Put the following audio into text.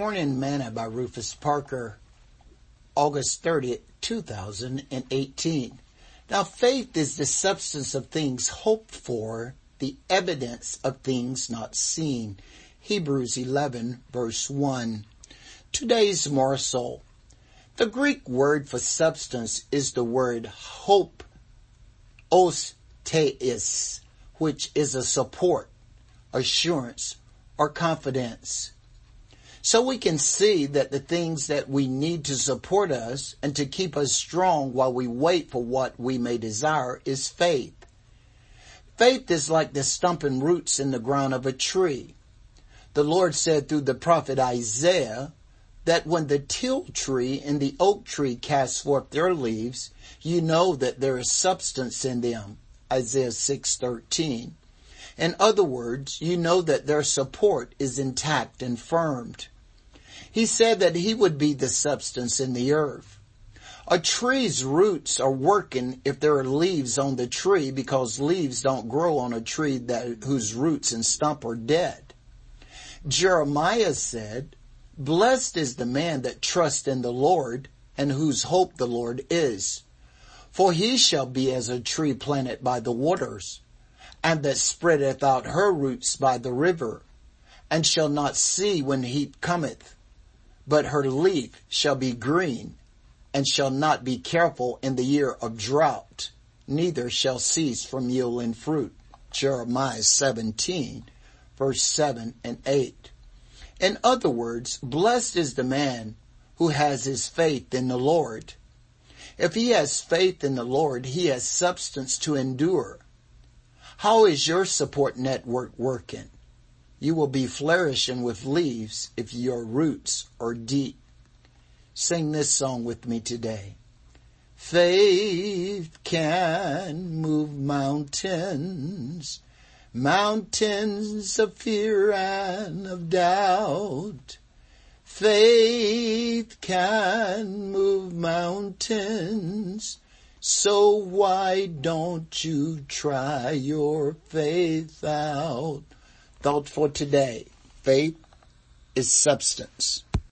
Morning Manna by Rufus Parker, August 30th, 2018. Now faith is the substance of things hoped for, the evidence of things not seen. Hebrews 11 verse 1. Today's morsel. The Greek word for substance is the word hope, osteis, which is a support, assurance, or confidence. So we can see that the things that we need to support us and to keep us strong while we wait for what we may desire is faith. Faith is like the stumping roots in the ground of a tree. The Lord said through the prophet Isaiah that when the teil tree and the oak tree cast forth their leaves, you know that there is substance in them. Isaiah 6:13. In other words, you know that their support is intact and firmed. He said that he would be the substance in the earth. A tree's roots are working if there are leaves on the tree because leaves don't grow on a tree that, whose roots and stump are dead. Jeremiah said, blessed is the man that trusts in the Lord and whose hope the Lord is. For he shall be as a tree planted by the waters and that spreadeth out her roots by the river and shall not see when heat cometh but her leaf shall be green and shall not be careful in the year of drought, neither shall cease from yielding fruit. Jeremiah 17 verse 7 and 8. In other words, blessed is the man who has his faith in the Lord. If he has faith in the Lord, he has substance to endure. How is your support network working? You will be flourishing with leaves if your roots are deep. Sing this song with me today. Faith can move mountains, mountains of fear and of doubt. Faith can move mountains, so why don't you try your faith out? Thought for today. Faith is substance.